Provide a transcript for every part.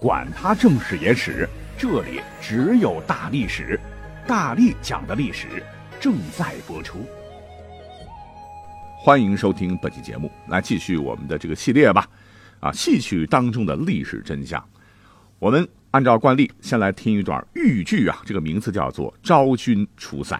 管他正史野史。这里只有大历史，大力讲的历史正在播出。欢迎收听本期节目，来继续我们的这个系列吧。啊，戏曲当中的历史真相，我们按照惯例先来听一段豫剧啊，这个名字叫做《昭君出塞》。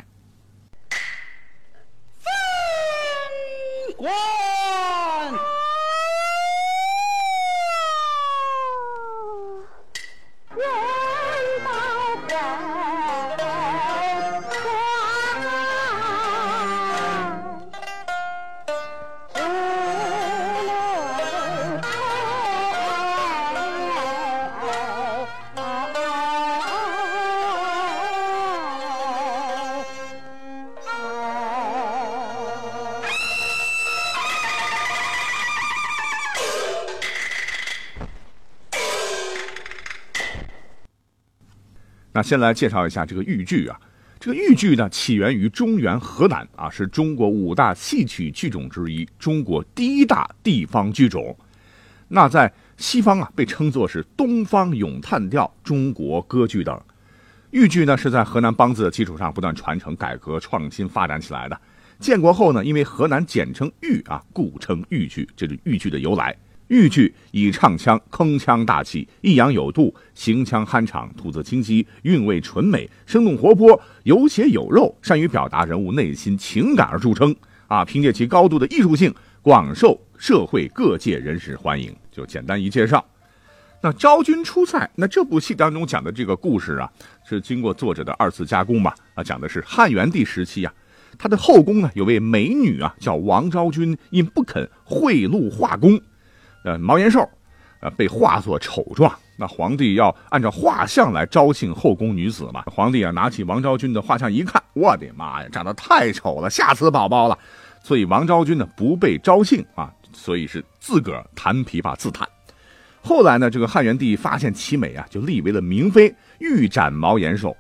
那先来介绍一下这个豫剧啊，这个豫剧呢起源于中原河南啊，是中国五大戏曲剧种之一，中国第一大地方剧种。那在西方啊被称作是东方咏叹调、中国歌剧等。豫剧呢是在河南梆子的基础上不断传承、改革、创新发展起来的。建国后呢，因为河南简称豫啊，故称豫剧，这是豫剧的由来。豫剧以唱腔铿锵大气、抑扬有度、行腔酣畅、吐字清晰、韵味纯美、生动活泼、有血有肉，善于表达人物内心情感而著称。啊，凭借其高度的艺术性，广受社会各界人士欢迎。就简单一介绍。那《昭君出塞》，那这部戏当中讲的这个故事啊，是经过作者的二次加工吧？啊，讲的是汉元帝时期啊，他的后宫呢有位美女啊，叫王昭君，因不肯贿赂画工。呃，毛延寿，呃，被画作丑状。那皇帝要按照画像来招幸后宫女子嘛？皇帝啊，拿起王昭君的画像一看，我的妈呀，长得太丑了，吓死宝宝了。所以王昭君呢，不被招幸啊，所以是自个儿弹琵琶自弹。后来呢，这个汉元帝发现其美啊，就立为了明妃，欲斩毛延寿。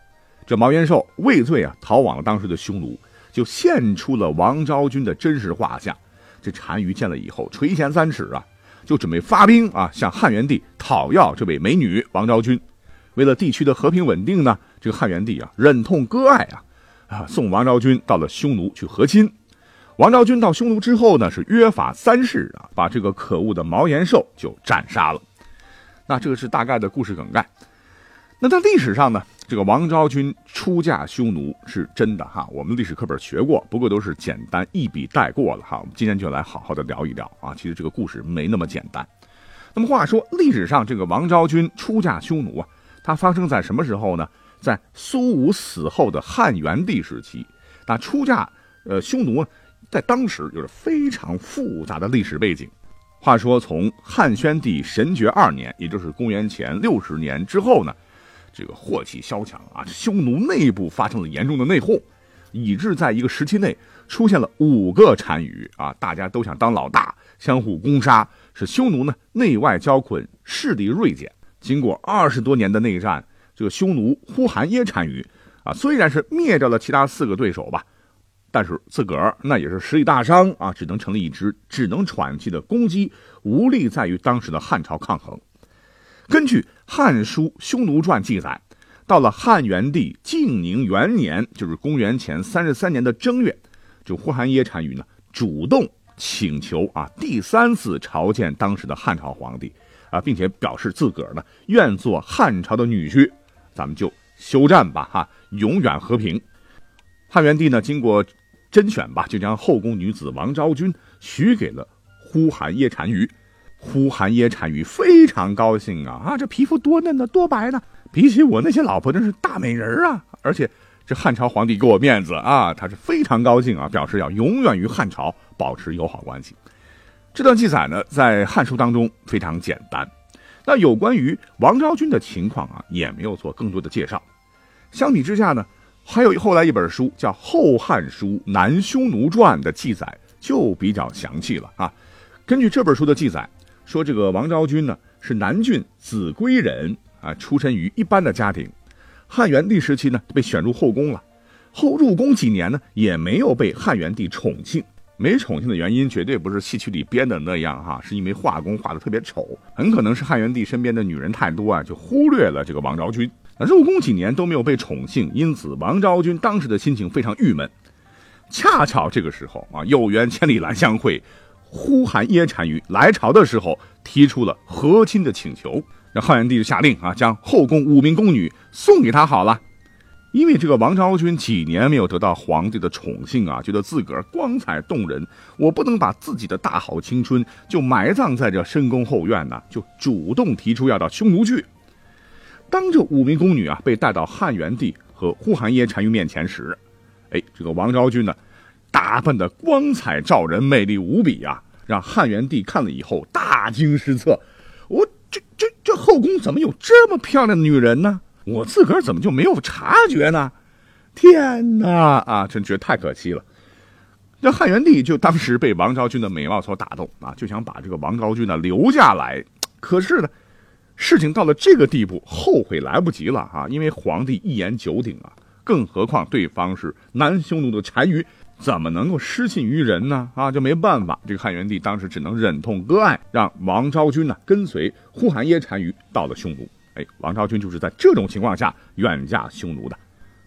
这毛延寿畏罪啊，逃往了当时的匈奴，就献出了王昭君的真实画像。这单于见了以后，垂涎三尺啊。就准备发兵啊，向汉元帝讨要这位美女王昭君。为了地区的和平稳定呢，这个汉元帝啊，忍痛割爱啊，啊，送王昭君到了匈奴去和亲。王昭君到匈奴之后呢，是约法三世啊，把这个可恶的毛延寿就斩杀了。那这个是大概的故事梗概。那在历史上呢？这个王昭君出嫁匈奴是真的哈，我们历史课本学过，不过都是简单一笔带过了哈。我们今天就来好好的聊一聊啊，其实这个故事没那么简单。那么话说，历史上这个王昭君出嫁匈奴啊，它发生在什么时候呢？在苏武死后的汉元帝时期。那出嫁呃匈奴，在当时有着非常复杂的历史背景。话说从汉宣帝神爵二年，也就是公元前六十年之后呢。这个祸气萧墙啊，匈奴内部发生了严重的内讧，以致在一个时期内出现了五个单于啊，大家都想当老大，相互攻杀，使匈奴呢内外交困，势力锐减。经过二十多年的内战，这个匈奴呼韩耶单于啊，虽然是灭掉了其他四个对手吧，但是自个儿那也是实力大伤啊，只能成立一支只能喘气的公鸡，无力在于当时的汉朝抗衡。根据《汉书·匈奴传》记载，到了汉元帝晋宁元年，就是公元前三十三年的正月，就呼韩耶单于呢主动请求啊，第三次朝见当时的汉朝皇帝啊，并且表示自个儿呢愿做汉朝的女婿，咱们就休战吧，哈，永远和平。汉元帝呢经过甄选吧，就将后宫女子王昭君许给了呼韩耶单于。呼韩耶单于非常高兴啊啊！这皮肤多嫩呢，多白呢，比起我那些老婆真是大美人啊！而且这汉朝皇帝给我面子啊，他是非常高兴啊，表示要永远与汉朝保持友好关系。这段记载呢，在《汉书》当中非常简单。那有关于王昭君的情况啊，也没有做更多的介绍。相比之下呢，还有后来一本书叫《后汉书南匈奴传》的记载就比较详细了啊。根据这本书的记载，说这个王昭君呢是南郡秭归人啊，出身于一般的家庭。汉元帝时期呢被选入后宫了，后入宫几年呢也没有被汉元帝宠幸。没宠幸的原因绝对不是戏曲里编的那样哈，是因为画工画的特别丑，很可能是汉元帝身边的女人太多啊，就忽略了这个王昭君。那入宫几年都没有被宠幸，因此王昭君当时的心情非常郁闷。恰巧这个时候啊，有缘千里来相会，呼韩耶单于来朝的时候提出了和亲的请求，那汉元帝就下令啊，将后宫五名宫女送给他好了。因为这个王昭君几年没有得到皇帝的宠幸啊，觉得自个儿光彩动人，我不能把自己的大好青春就埋葬在这深宫后院呢，就主动提出要到匈奴去。当这五名宫女啊被带到汉元帝和呼韩耶单于面前时，哎，这个王昭君呢，打扮的光彩照人，魅力无比啊，让汉元帝看了以后大惊失色。我这这这后宫怎么有这么漂亮的女人呢？我自个儿怎么就没有察觉呢？天哪！啊，真觉得太可惜了。这汉元帝就当时被王昭君的美貌所打动啊，就想把这个王昭君呢留下来。可是呢，事情到了这个地步，后悔来不及了啊！因为皇帝一言九鼎啊，更何况对方是南匈奴的单于，怎么能够失信于人呢？啊，就没办法，这个汉元帝当时只能忍痛割爱，让王昭君呢跟随呼韩耶单于到了匈奴。哎，王昭君就是在这种情况下远嫁匈奴的。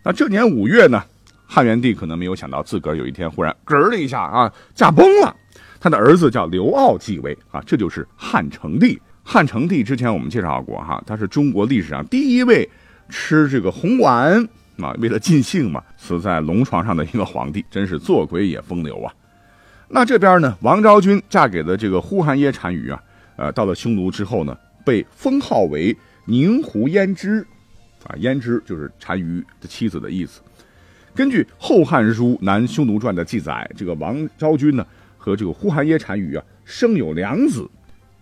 那这年五月呢，汉元帝可能没有想到自个儿有一天忽然嗝了一下啊，驾崩了。他的儿子叫刘骜继位啊，这就是汉成帝。汉成帝之前我们介绍过哈，他是中国历史上第一位吃这个红丸啊，为了尽兴嘛，死在龙床上的一个皇帝，真是做鬼也风流啊。那这边呢，王昭君嫁给了这个呼韩耶单于啊，呃，到了匈奴之后呢，被封号为。宁胡胭脂，啊，胭脂就是单于的妻子的意思。根据《后汉书南匈奴传》的记载，这个王昭君呢和这个呼韩耶单于啊生有两子，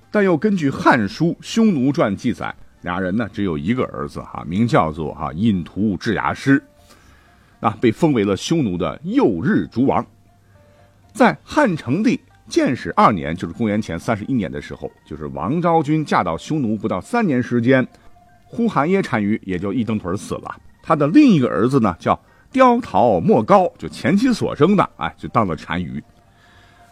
但又根据《汉书匈奴传》记载，俩人呢只有一个儿子哈，名叫做哈印图智牙师，啊，被封为了匈奴的右日诸王。在汉成帝。建始二年，就是公元前三十一年的时候，就是王昭君嫁到匈奴不到三年时间，呼韩耶单于也就一蹬腿死了。他的另一个儿子呢，叫雕陶莫高，就前妻所生的，哎，就当了单于。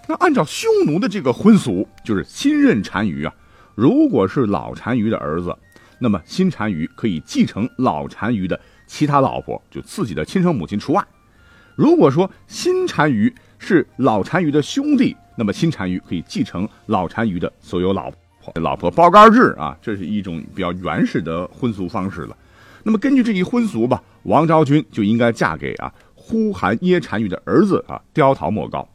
那按照匈奴的这个婚俗，就是新任单于啊，如果是老单于的儿子，那么新单于可以继承老单于的其他老婆，就自己的亲生母亲除外。如果说新单于是老单于的兄弟，那么新单于可以继承老单于的所有老婆，老婆包干制啊，这是一种比较原始的婚俗方式了。那么根据这一婚俗吧，王昭君就应该嫁给啊呼韩耶单于的儿子啊雕陶莫高。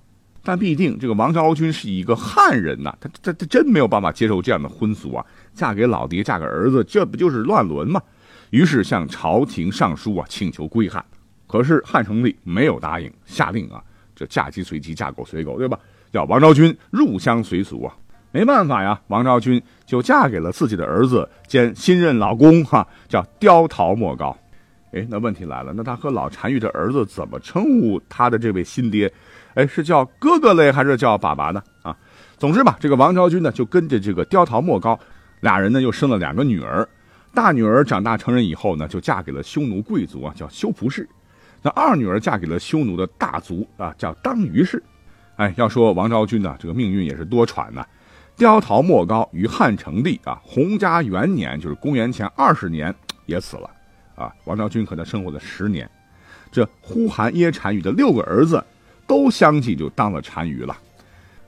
但必定这个王昭君是一个汉人呐，他他他真没有办法接受这样的婚俗啊，嫁给老爹，嫁给儿子，这不就是乱伦吗？于是向朝廷上书啊，请求归汉。可是汉成帝没有答应，下令啊，这嫁鸡随鸡，嫁狗随狗，对吧？叫王昭君入乡随俗啊，没办法呀，王昭君就嫁给了自己的儿子兼新任老公哈，叫刁陶莫高。哎，那问题来了，那他和老单于的儿子怎么称呼他的这位新爹？哎，是叫哥哥嘞，还是叫爸爸呢？啊，总之吧，这个王昭君呢，就跟着这个雕陶莫高，俩人呢又生了两个女儿。大女儿长大成人以后呢，就嫁给了匈奴贵族啊，叫修仆氏。那二女儿嫁给了匈奴的大族啊，叫当于氏。哎，要说王昭君呢，这个命运也是多舛呐。雕陶莫高于汉成帝啊，洪嘉元年，就是公元前二十年也死了啊。王昭君和他生活了十年，这呼韩耶单于的六个儿子都相继就当了单于了。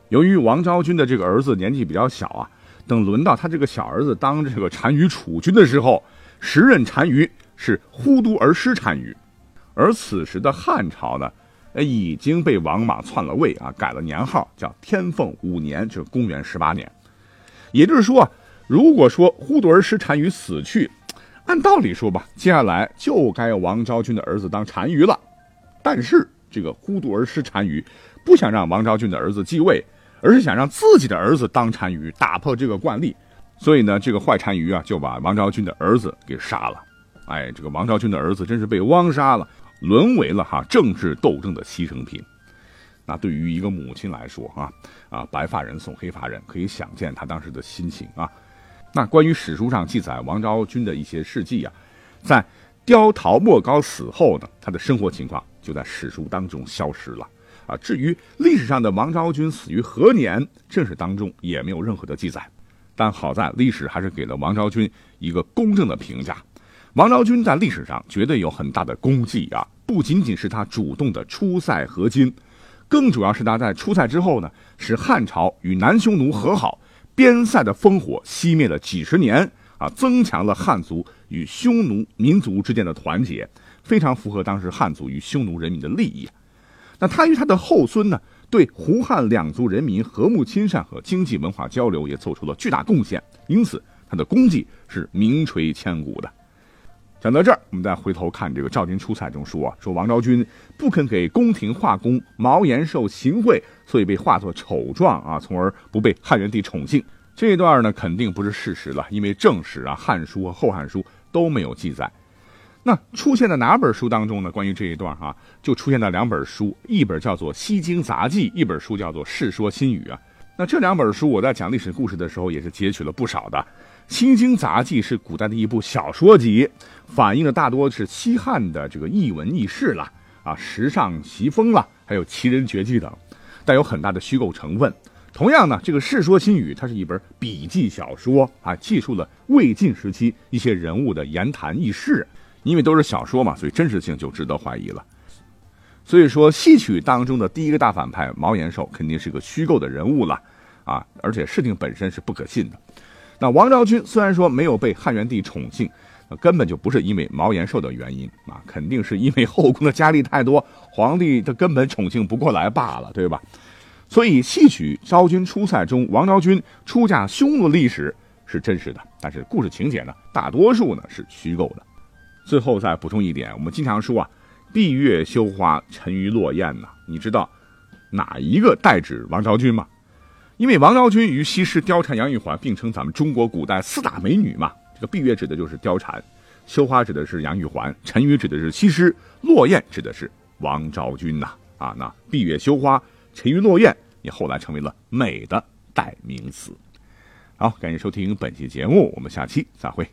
由于王昭君的这个儿子年纪比较小啊，等轮到他这个小儿子当这个单于储君的时候，时任单于是呼都儿师单于，而此时的汉朝呢。已经被王莽篡了位啊，改了年号，叫天凤五年，就是公元十八年。也就是说，如果说呼都儿师单于死去，按道理说吧，接下来就该王昭君的儿子当单于了。但是这个呼都儿师单于不想让王昭君的儿子继位，而是想让自己的儿子当单于，打破这个惯例。所以呢，这个坏单于啊，就把王昭君的儿子给杀了。哎，这个王昭君的儿子真是被汪杀了，沦为了哈政治斗争的牺牲品。那对于一个母亲来说啊啊，白发人送黑发人，可以想见她当时的心情啊。那关于史书上记载王昭君的一些事迹啊，在雕陶莫高死后呢，他的生活情况就在史书当中消失了啊。至于历史上的王昭君死于何年，正史当中也没有任何的记载。但好在历史还是给了王昭君一个公正的评价。王昭君在历史上绝对有很大的功绩啊，不仅仅是他主动的出塞和亲，更主要是他在出塞之后呢，使汉朝与南匈奴和好，边塞的烽火熄灭了几十年啊，增强了汉族与匈奴民族之间的团结，非常符合当时汉族与匈奴人民的利益。那他与他的后孙呢？对胡汉两族人民和睦亲善和经济文化交流也做出了巨大贡献，因此他的功绩是名垂千古的。讲到这儿，我们再回头看这个赵军出塞中说啊，说王昭君不肯给宫廷画工毛延寿行贿，所以被化作丑状啊，从而不被汉元帝宠幸。这一段呢，肯定不是事实了，因为正史啊、汉书和后汉书都没有记载。那出现在哪本书当中呢？关于这一段哈，就出现在两本书，一本叫做《西京杂记》，一本书叫做《世说新语》啊。那这两本书，我在讲历史故事的时候也是截取了不少的。《西京杂记》是古代的一部小说集，反映的大多是西汉的这个异闻异事了啊，时尚奇风了，还有奇人绝技等，带有很大的虚构成分。同样呢，这个《世说新语》它是一本笔记小说啊，记述了魏晋时期一些人物的言谈轶事。因为都是小说嘛，所以真实性就值得怀疑了。所以说，戏曲当中的第一个大反派毛延寿肯定是个虚构的人物了啊，而且事情本身是不可信的。那王昭君虽然说没有被汉元帝宠幸，那根本就不是因为毛延寿的原因啊，肯定是因为后宫的佳丽太多，皇帝他根本宠幸不过来罢了，对吧？所以戏曲《昭君出塞》中王昭君出嫁匈奴的历史是真实的，但是故事情节呢，大多数呢是虚构的。最后再补充一点，我们经常说啊，“闭月羞花，沉鱼落雁”呐，你知道哪一个代指王昭君吗？因为王昭君与西施、貂蝉、杨玉环并称咱们中国古代四大美女嘛。这个闭月指的就是貂蝉，羞花指的是杨玉环，沉鱼指的是西施，落雁指的是王昭君呐。啊，那闭月羞花，沉鱼落雁，也后来成为了美的代名词。好，感谢收听本期节目，我们下期再会。